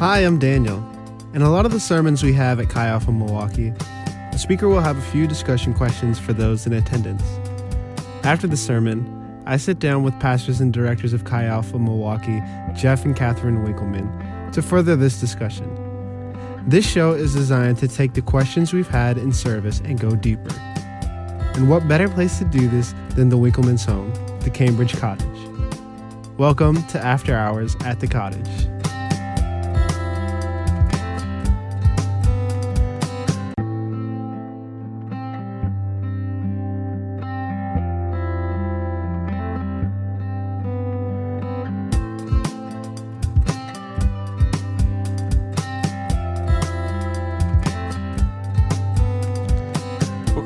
Hi, I'm Daniel. In a lot of the sermons we have at Chi Alpha Milwaukee, the speaker will have a few discussion questions for those in attendance. After the sermon, I sit down with pastors and directors of Chi Alpha Milwaukee, Jeff and Catherine Winkleman, to further this discussion. This show is designed to take the questions we've had in service and go deeper. And what better place to do this than the Winkleman's home, the Cambridge Cottage? Welcome to After Hours at the Cottage.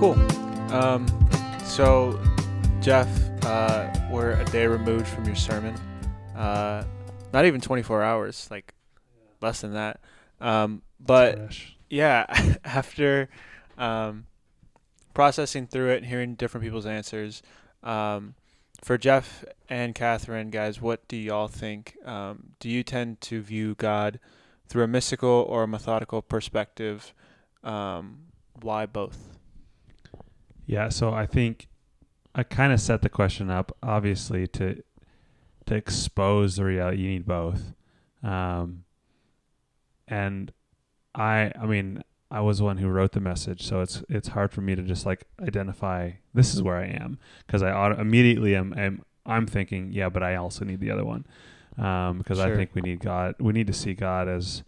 Cool. Um, so, Jeff, uh, we're a day removed from your sermon. Uh, not even 24 hours, like less than that. Um, but yeah, after um, processing through it and hearing different people's answers, um, for Jeff and Catherine, guys, what do y'all think? Um, do you tend to view God through a mystical or a methodical perspective? Um, why both? Yeah, so I think I kind of set the question up, obviously, to to expose the reality. You need both, um, and I, I mean, I was the one who wrote the message, so it's it's hard for me to just like identify this is where I am because I auto- immediately am, am I'm thinking, yeah, but I also need the other one um, because I think we need God. We need to see God as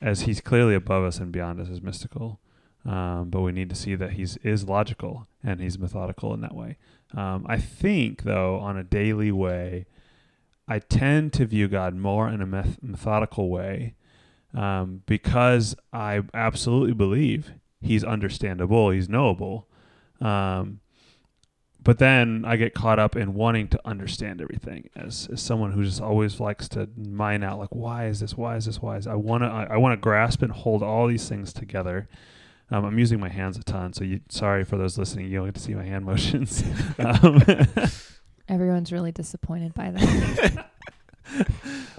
as He's clearly above us and beyond us as mystical. Um, but we need to see that he's is logical and he's methodical in that way. Um, I think, though, on a daily way, I tend to view God more in a meth- methodical way um, because I absolutely believe he's understandable, he's knowable. Um, but then I get caught up in wanting to understand everything as, as someone who just always likes to mine out like why is this why is this why is I want to I, I want to grasp and hold all these things together um, I'm using my hands a ton, so you, sorry for those listening. You don't get to see my hand motions. um, Everyone's really disappointed by that.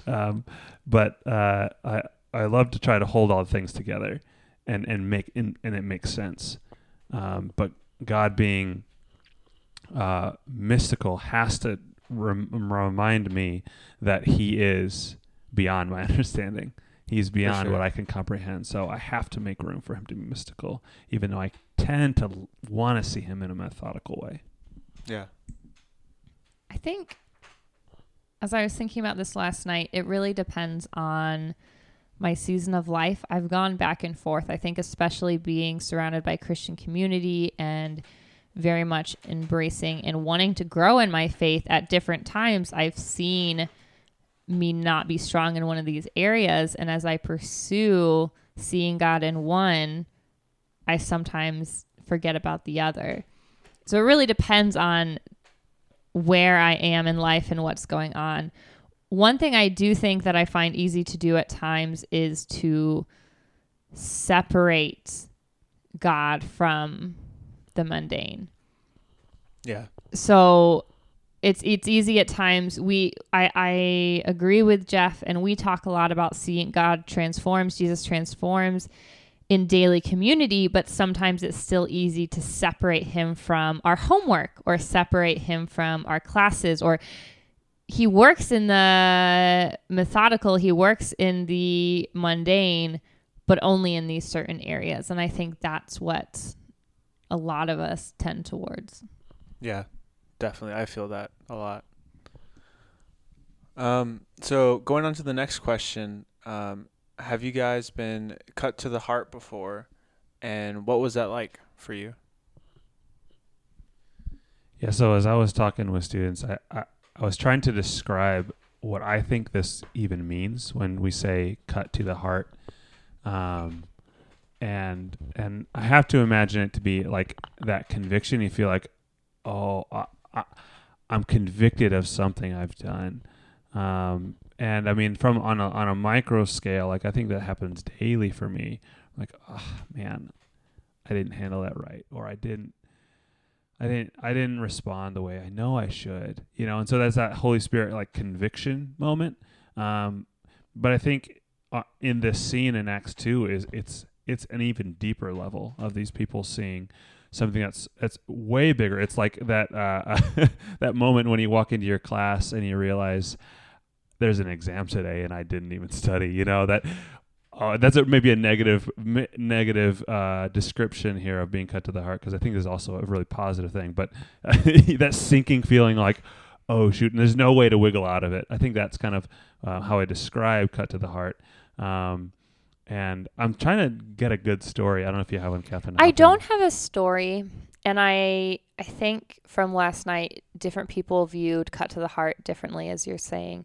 um, but uh, I I love to try to hold all things together, and and make and, and it makes sense. Um, but God being uh, mystical has to rem- remind me that He is beyond my understanding. He's beyond sure. what I can comprehend. So I have to make room for Him to be mystical, even though I tend to want to see Him in a methodical way. Yeah. I think as I was thinking about this last night, it really depends on my season of life. I've gone back and forth. I think especially being surrounded by Christian community and very much embracing and wanting to grow in my faith at different times, I've seen me not be strong in one of these areas and as I pursue seeing God in one, I sometimes forget about the other. So it really depends on where I am in life and what's going on. One thing I do think that I find easy to do at times is to separate God from the mundane. Yeah. So it's it's easy at times. We I I agree with Jeff and we talk a lot about seeing God transforms, Jesus transforms in daily community, but sometimes it's still easy to separate him from our homework or separate him from our classes or he works in the methodical, he works in the mundane, but only in these certain areas. And I think that's what a lot of us tend towards. Yeah, definitely. I feel that a lot. Um, so going on to the next question, um, have you guys been cut to the heart before, and what was that like for you? Yeah, so as I was talking with students, I, I, I was trying to describe what I think this even means when we say cut to the heart. Um, and and I have to imagine it to be like that conviction. You feel like, oh, I, I'm convicted of something I've done. Um, and I mean, from on a on a micro scale, like I think that happens daily for me. Like, oh man, I didn't handle that right, or I didn't I didn't I didn't respond the way I know I should, you know, and so that's that Holy Spirit like conviction moment. Um, but I think uh, in this scene in Acts two is it's it's an even deeper level of these people seeing something that's that's way bigger. It's like that uh, that moment when you walk into your class and you realize there's an exam today and I didn't even study. You know that. Uh, that's a, maybe a negative m- negative uh, description here of being cut to the heart because I think there's also a really positive thing. But that sinking feeling like, oh shoot, and there's no way to wiggle out of it. I think that's kind of uh, how I describe cut to the heart. Um, and I'm trying to get a good story. I don't know if you have one, Catherine. I don't have a story, and I I think from last night, different people viewed cut to the heart differently, as you're saying.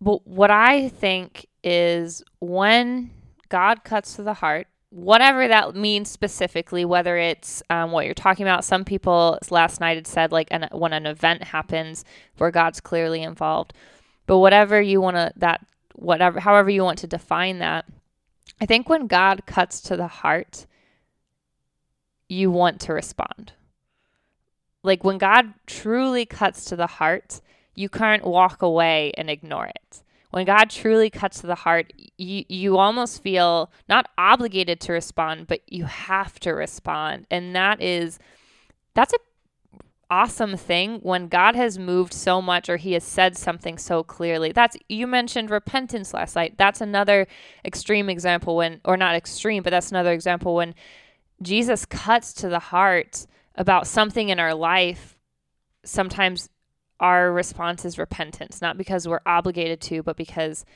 But what I think is when God cuts to the heart, whatever that means specifically, whether it's um, what you're talking about. Some people last night had said like an, when an event happens where God's clearly involved. But whatever you want to that whatever however you want to define that, I think when God cuts to the heart, you want to respond. Like when God truly cuts to the heart, you can't walk away and ignore it. When God truly cuts to the heart, you, you almost feel not obligated to respond, but you have to respond. And that is, that's a awesome thing when God has moved so much or he has said something so clearly. That's you mentioned repentance last night. That's another extreme example when or not extreme, but that's another example when Jesus cuts to the heart about something in our life. Sometimes our response is repentance, not because we're obligated to, but because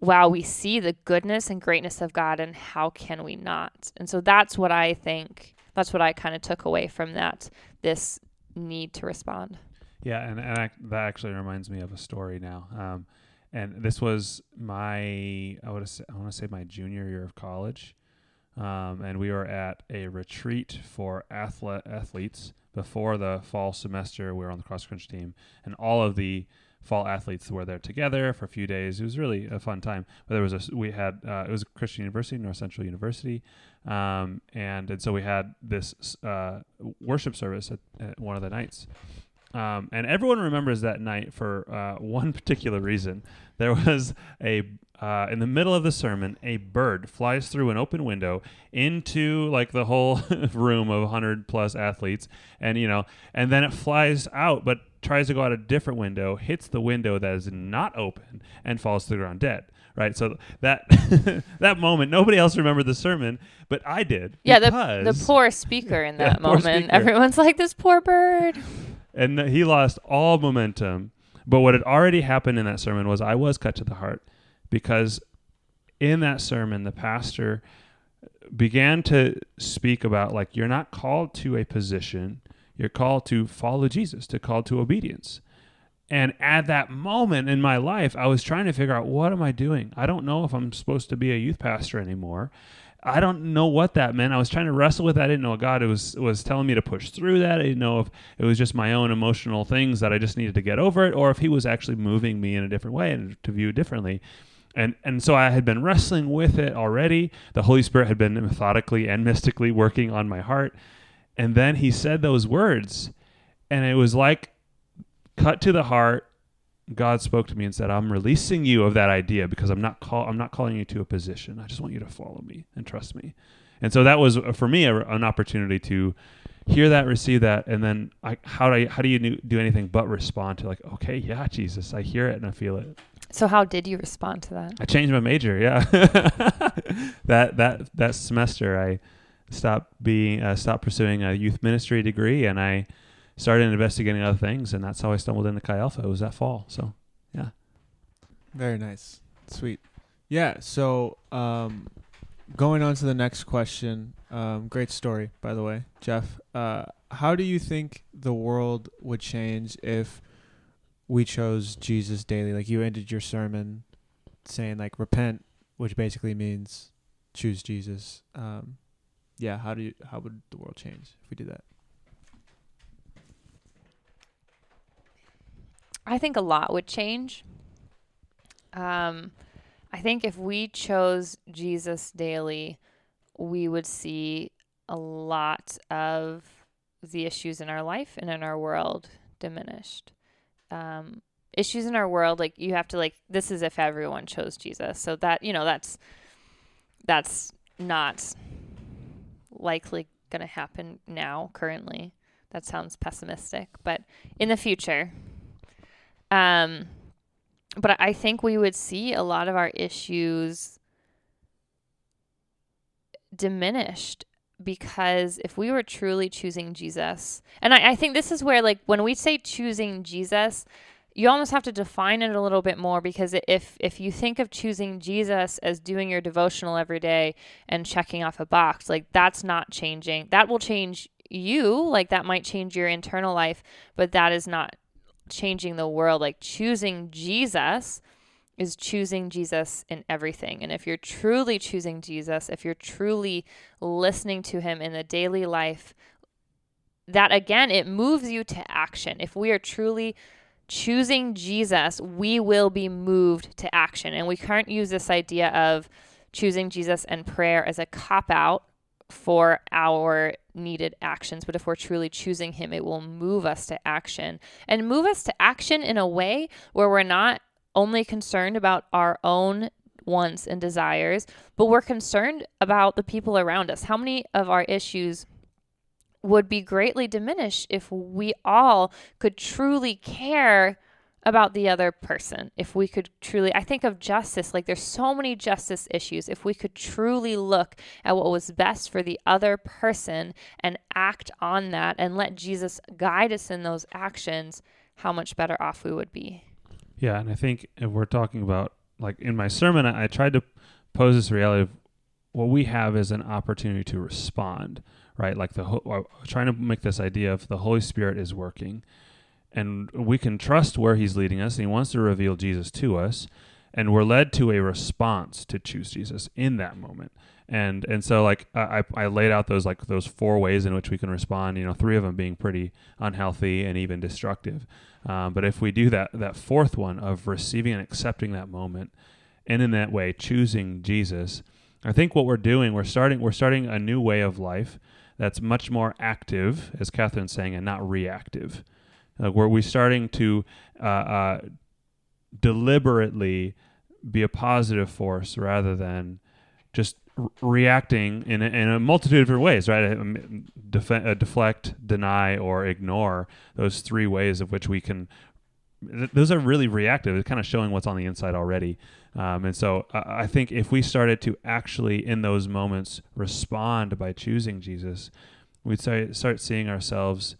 wow, we see the goodness and greatness of God and how can we not? And so that's what I think that's what I kind of took away from that this need to respond. Yeah, and, and I, that actually reminds me of a story now. Um, and this was my I would I want to say my junior year of college, um, and we were at a retreat for athlete athletes before the fall semester. We were on the cross country team, and all of the fall athletes were there together for a few days. It was really a fun time. But there was a we had uh, it was Christian University, North Central University, um, and and so we had this uh, worship service at, at, one of the nights. Um, and everyone remembers that night for uh, one particular reason. There was a uh, in the middle of the sermon, a bird flies through an open window into like the whole room of 100 plus athletes, and you know, and then it flies out, but tries to go out a different window, hits the window that is not open, and falls to the ground dead right? So that that moment, nobody else remembered the sermon, but I did. Yeah, the the poor speaker in that yeah, moment. Everyone's like, "This poor bird." And he lost all momentum. But what had already happened in that sermon was I was cut to the heart because in that sermon, the pastor began to speak about like you're not called to a position, you're called to follow Jesus, to call to obedience. And at that moment in my life, I was trying to figure out what am I doing? I don't know if I'm supposed to be a youth pastor anymore. I don't know what that meant. I was trying to wrestle with that. I didn't know God was was telling me to push through that. I didn't know if it was just my own emotional things that I just needed to get over it, or if He was actually moving me in a different way and to view differently. And and so I had been wrestling with it already. The Holy Spirit had been methodically and mystically working on my heart. And then He said those words, and it was like cut to the heart, God spoke to me and said, "I'm releasing you of that idea because I'm not call I'm not calling you to a position. I just want you to follow me and trust me." And so that was uh, for me a, an opportunity to hear that, receive that, and then I, how do I, how do you do anything but respond to like, okay, yeah, Jesus, I hear it and I feel it. So how did you respond to that? I changed my major. Yeah, that that that semester I stopped being uh, stopped pursuing a youth ministry degree and I started investigating other things, and that's how I stumbled into Chi Alpha. It was that fall. So, yeah. Very nice. Sweet. Yeah. So, um, going on to the next question. Um, great story, by the way, Jeff. Uh, how do you think the world would change if we chose Jesus daily? Like you ended your sermon saying like repent, which basically means choose Jesus. Um, yeah. How do you? How would the world change if we did that? I think a lot would change. Um, I think if we chose Jesus daily, we would see a lot of the issues in our life and in our world diminished. Um, issues in our world, like you have to like this is if everyone chose Jesus. So that you know that's that's not likely going to happen now currently. That sounds pessimistic, but in the future, um, but I think we would see a lot of our issues diminished because if we were truly choosing Jesus, and I, I think this is where, like, when we say choosing Jesus, you almost have to define it a little bit more because if if you think of choosing Jesus as doing your devotional every day and checking off a box, like that's not changing. That will change you, like that might change your internal life, but that is not changing the world. Like choosing Jesus is choosing Jesus in everything. And if you're truly choosing Jesus, if you're truly listening to him in the daily life, that again, it moves you to action. If we are truly choosing Jesus, we will be moved to action. And we can't use this idea of choosing Jesus and prayer as a cop out for our needed actions. But if we're truly choosing Him, it will move us to action and move us to action in a way where we're not only concerned about our own wants and desires, but we're concerned about the people around us. How many of our issues would be greatly diminished if we all could truly care about the other person. If we could truly, I think of justice, like there's so many justice issues. If we could truly look at what was best for the other person and act on that and let Jesus guide us in those actions, how much better off we would be. Yeah, and I think if we're talking about like in my sermon, I, tried to pose this reality of what we have is an opportunity to respond, right? Like the ho- uh, trying to make this idea of the Holy Spirit is working, and we can trust where He's leading us, and He wants to reveal Jesus to us, and we're led to a response to choose Jesus in that moment. And and so like I, I laid out those like those four ways in which we can respond. You know, three of them being pretty unhealthy and even destructive. Um, but if we do that that fourth one of receiving and accepting that moment, and in that way choosing Jesus, I think what we're doing we're starting we're starting a new way of life that's much more active, as Catherine's saying, and not reactive. Uh, where we're starting to uh, uh, deliberately be a positive force rather than just reacting in a, in a multitude of different ways, right? Um, def- uh, deflect, deny, or ignore. Those three ways of which we can. Th- those are really reactive. It's kind of showing what's on the inside already. Um, and so uh, I think if we started to actually, in those moments, respond by choosing Jesus, we'd start, start seeing ourselves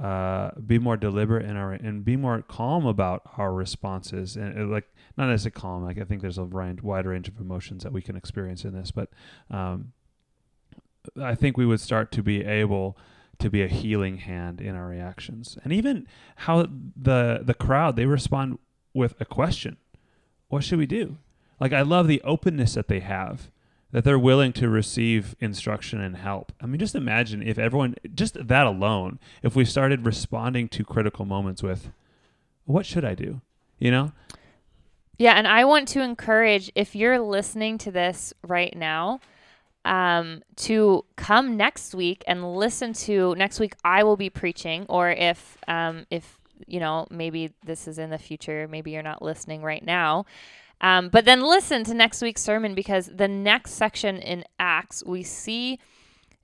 uh, be more deliberate in our and be more calm about our responses and, and like not necessarily calm. Like I think there's a wide range of emotions that we can experience in this, but um, I think we would start to be able to be a healing hand in our reactions, and even how the the crowd they respond with a question: "What should we do?" Like I love the openness that they have that they're willing to receive instruction and help. I mean, just imagine if everyone, just that alone, if we started responding to critical moments with, what should I do? You know? Yeah. And I want to encourage, if you're listening to this right now, um, to come next week and listen to next week I will be preaching or if um, if you know maybe this is in the future maybe you're not listening right now um, but then listen to next week's sermon because the next section in Acts, we see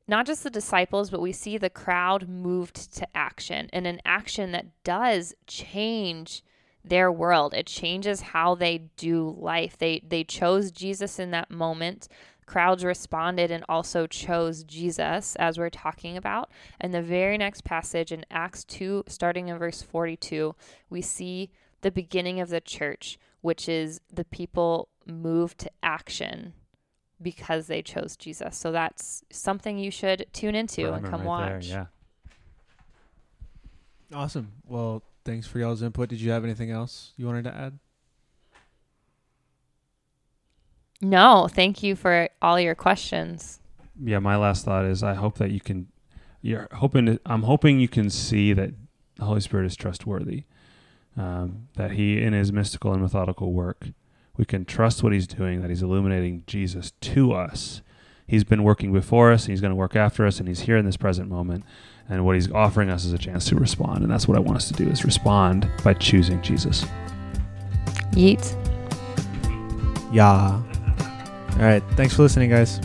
not just the disciples, but we see the crowd moved to action and an action that does change their world. It changes how they do life. They they chose Jesus in that moment. Crowds responded and also chose Jesus as we're talking about. And the very next passage in Acts 2 starting in verse 42, we see the beginning of the church which is the people move to action because they chose Jesus. So that's something you should tune into and come right watch. There, yeah. Awesome. Well, thanks for y'all's input. Did you have anything else you wanted to add? No, thank you for all your questions. Yeah, my last thought is I hope that you can you're hoping to, I'm hoping you can see that the Holy Spirit is trustworthy um, that he, in his mystical and methodical work, we can trust what he's doing, that he's illuminating Jesus to us. He's been working before us, and he's going to work after us, and he's here in this present moment. And what he's offering us is a chance to respond. And that's what I want us to do is respond by choosing Jesus. Yeet. Yeah. All right. Thanks for listening, guys.